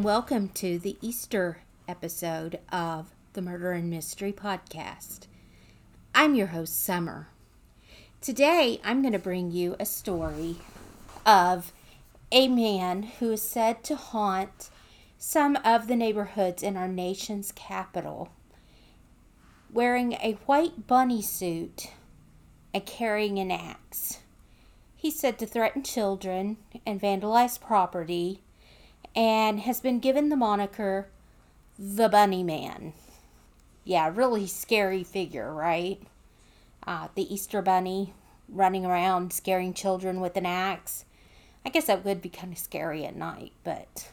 and welcome to the Easter episode of the Murder and Mystery Podcast. I'm your host, Somer. Today, I'm going to bring you a story of a man who is said to haunt some of the neighborhoods in our nation's capital, wearing a white bunny suit and carrying an axe. He's said to threaten children and vandalize property and has been given the moniker the Bunny Man. Yeah, really scary figure, right? Uh, the Easter Bunny running around scaring children with an axe. I guess that would be kind of scary at night, but.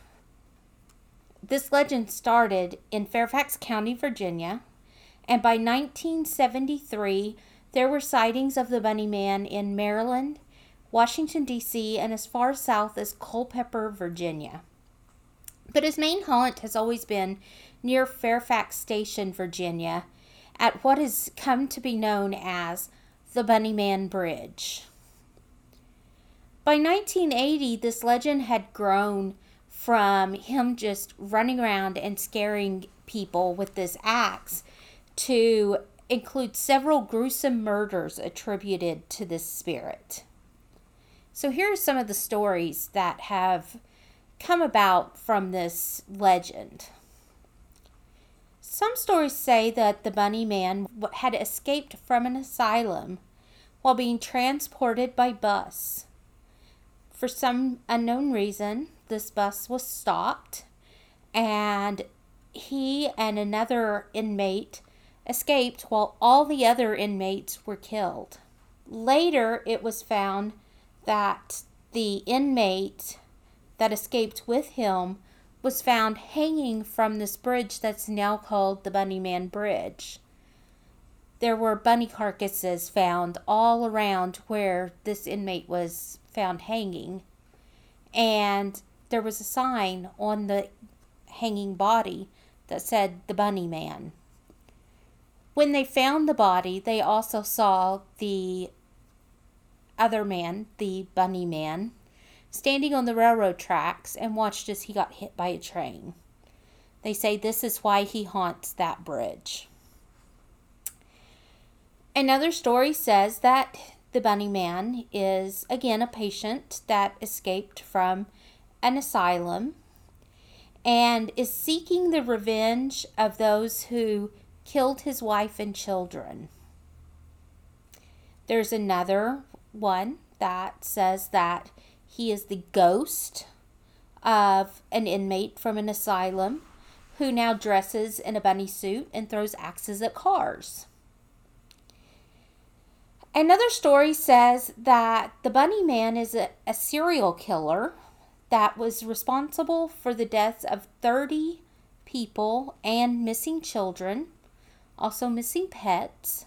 This legend started in Fairfax County, Virginia, and by 1973, there were sightings of the Bunny Man in Maryland, Washington, D.C., and as far south as Culpeper, Virginia. But his main haunt has always been near Fairfax Station, Virginia, at what has come to be known as the Bunnyman Bridge. By 1980, this legend had grown from him just running around and scaring people with this axe to include several gruesome murders attributed to this spirit. So here are some of the stories that have come about from this legend. Some stories say that the bunny man had escaped from an asylum while being transported by bus. For some unknown reason, this bus was stopped and he and another inmate escaped while all the other inmates were killed. Later, it was found that the inmate that escaped with him was found hanging from this bridge that's now called the Bunnyman Bridge. There were bunny carcasses found all around where this inmate was found hanging, and there was a sign on the hanging body that said the Bunny Man. When they found the body, they also saw the other man, the Bunny Man, standing on the railroad tracks and watched as he got hit by a train. They say this is why he haunts that bridge. Another story says that the bunny man is again a patient that escaped from an asylum and is seeking the revenge of those who killed his wife and children. There's another one that says that he is the ghost of an inmate from an asylum who now dresses in a bunny suit and throws axes at cars. Another story says that the bunny man is a, a serial killer that was responsible for the deaths of 30 people and missing children, also missing pets.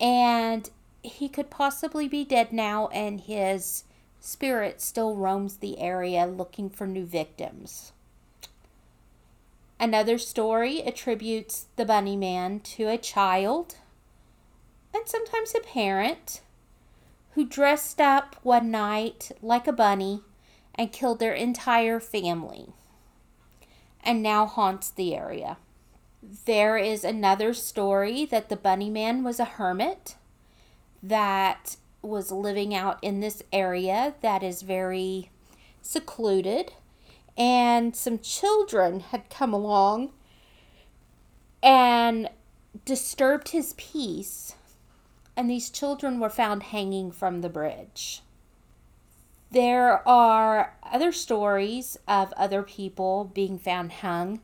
And he could possibly be dead now, and his spirit still roams the area looking for new victims. Another story attributes the bunny man to a child and sometimes a parent who dressed up one night like a bunny and killed their entire family and now haunts the area. There is another story that the bunny man was a hermit that was living out in this area that is very secluded, and some children had come along and disturbed his peace, and these children were found hanging from the bridge. There are other stories of other people being found hung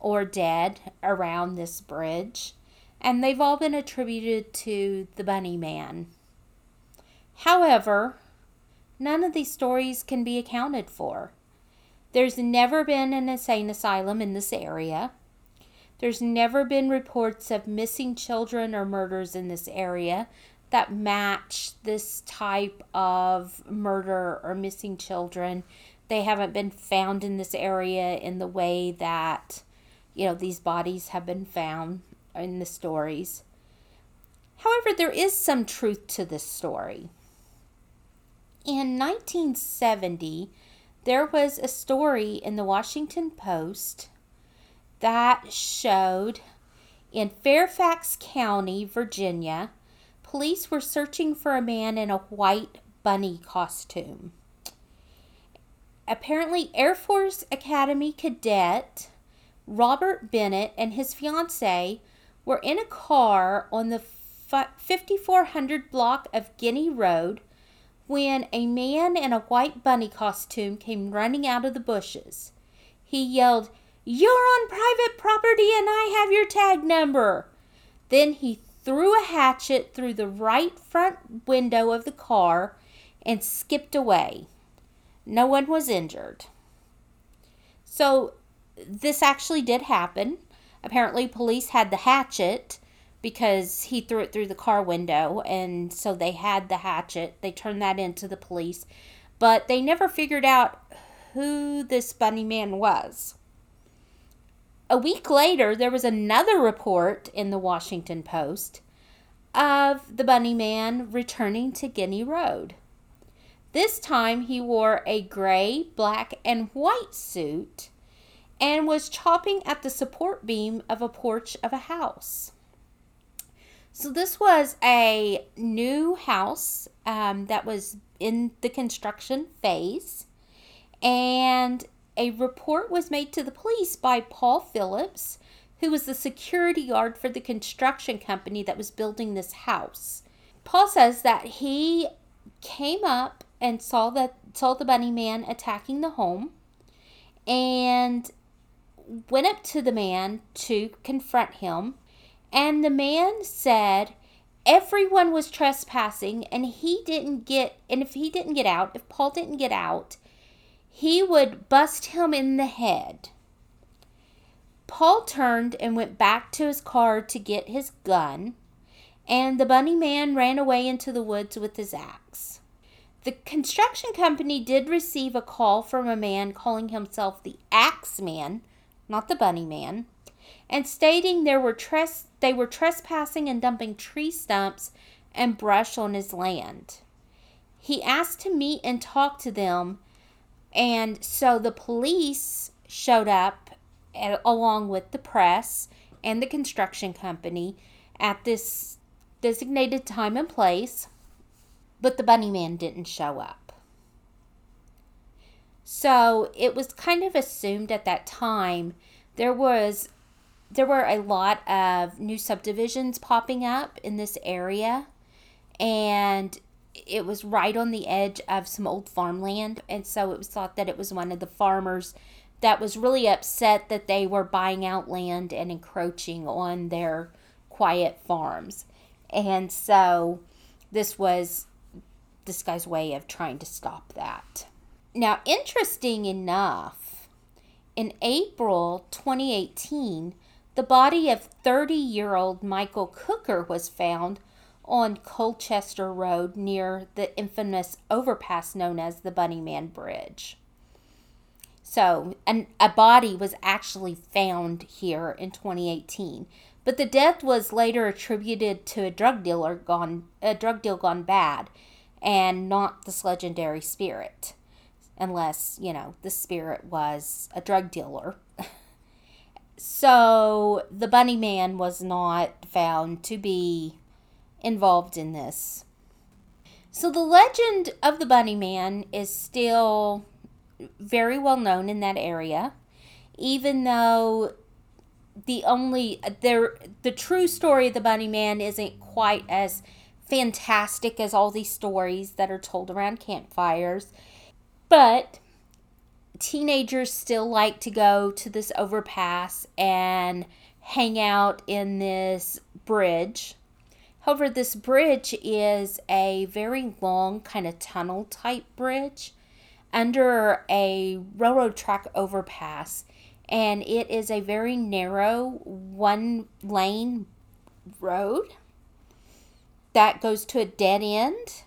or dead around this bridge, and they've all been attributed to the Bunny Man. However, none of these stories can be accounted for. There's never been an insane asylum in this area. There's never been reports of missing children or murders in this area that match this type of murder or missing children. They haven't been found in this area in the way that, you know, these bodies have been found in the stories. However, there is some truth to this story. In 1970, there was a story in the Washington Post that showed in Fairfax County, Virginia, police were searching for a man in a white bunny costume. Apparently, Air Force Academy cadet Robert Bennett and his fiancee were in a car on the 5400 block of Guinea Road when a man in a white bunny costume came running out of the bushes. He yelled, You're on private property and I have your tag number. Then he threw a hatchet through the right front window of the car and skipped away. No one was injured. So, this actually did happen. Apparently, police had the hatchet because he threw it through the car window, and so they had the hatchet. They turned that into the police, but they never figured out who this bunny man was. A week later, there was another report in the Washington Post of the bunny man returning to Guinea Road. This time he wore a gray, black, and white suit and was chopping at the support beam of a porch of a house. So, this was a new house um, that was in the construction phase, and a report was made to the police by Paul Phillips, who was the security guard for the construction company that was building this house. Paul says that he came up and saw that saw the bunny man attacking the home and went up to the man to confront him and the man said everyone was trespassing and he didn't get and if he didn't get out if paul didn't get out he would bust him in the head. Paul turned and went back to his car to get his gun and the bunny man ran away into the woods with his axe. The construction company did receive a call from a man calling himself the Axe Man, not the Bunny Man, and stating there were tres- they were trespassing and dumping tree stumps and brush on his land. He asked to meet and talk to them, and so the police showed up eh, along with the press and the construction company at this designated time and place but the bunny man didn't show up. So it was kind of assumed at that time there was there were a lot of new subdivisions popping up in this area and it was right on the edge of some old farmland and so it was thought that it was one of the farmers that was really upset that they were buying out land and encroaching on their quiet farms and so this was this guy's way of trying to stop that. Now, interesting enough, in April 2018, the body of 30 year old Michael Cooker was found on Colchester Road near the infamous overpass known as the Bunnyman Bridge. So, an, a body was actually found here in 2018, but the death was later attributed to a drug dealer gone a drug deal gone bad and not this legendary spirit, unless, you know, the spirit was a drug dealer. So the bunny man was not found to be involved in this. So the legend of the bunny man is still very well known in that area, even though the only there the true story of the bunny man isn't quite as fantastic as all these stories that are told around campfires. But teenagers still like to go to this overpass and hang out in this bridge. However, this bridge is a very long, kind of tunnel type bridge under a railroad track overpass, and it is a very narrow one lane road that goes to a dead end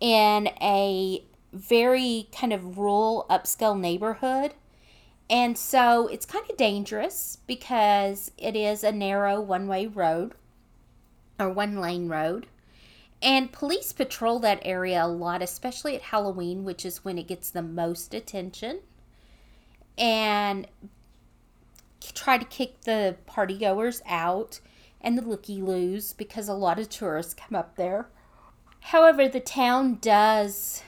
in a very kind of rural upscale neighborhood. And so it's kind of dangerous because it is a narrow one way road or one lane road. And police patrol that area a lot, especially at Halloween, which is when it gets the most attention. And try to kick the partygoers out and the looky loos because a lot of tourists come up there. However, the town does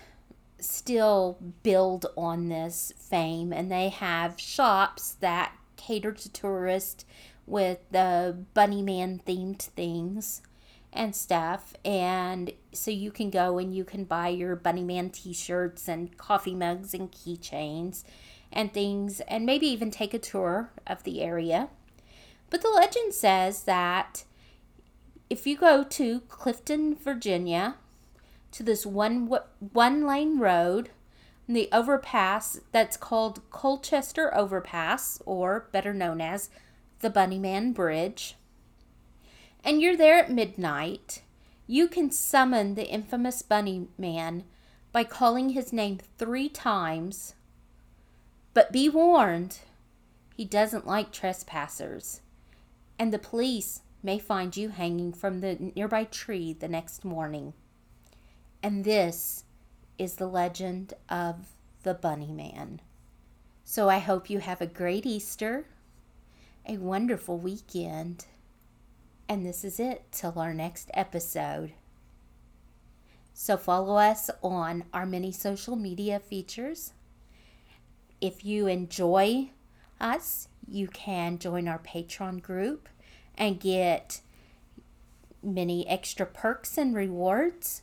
still build on this fame and they have shops that cater to tourists with the bunny man themed things and stuff. And so you can go and you can buy your bunny man t-shirts and coffee mugs and keychains and things and maybe even take a tour of the area. But the legend says that if you go to clifton virginia to this one one lane road the overpass that's called colchester overpass or better known as the bunnyman bridge. And you're there at midnight. You can summon the infamous bunny man by calling his name three times. But be warned he doesn't like trespassers. And the police may find you hanging from the nearby tree the next morning and this is the legend of the Bunny Man. So I hope you have a great Easter, a wonderful weekend, and this is it till our next episode. So follow us on our many social media features. If you enjoy us, you can join our Patreon group and get many extra perks and rewards.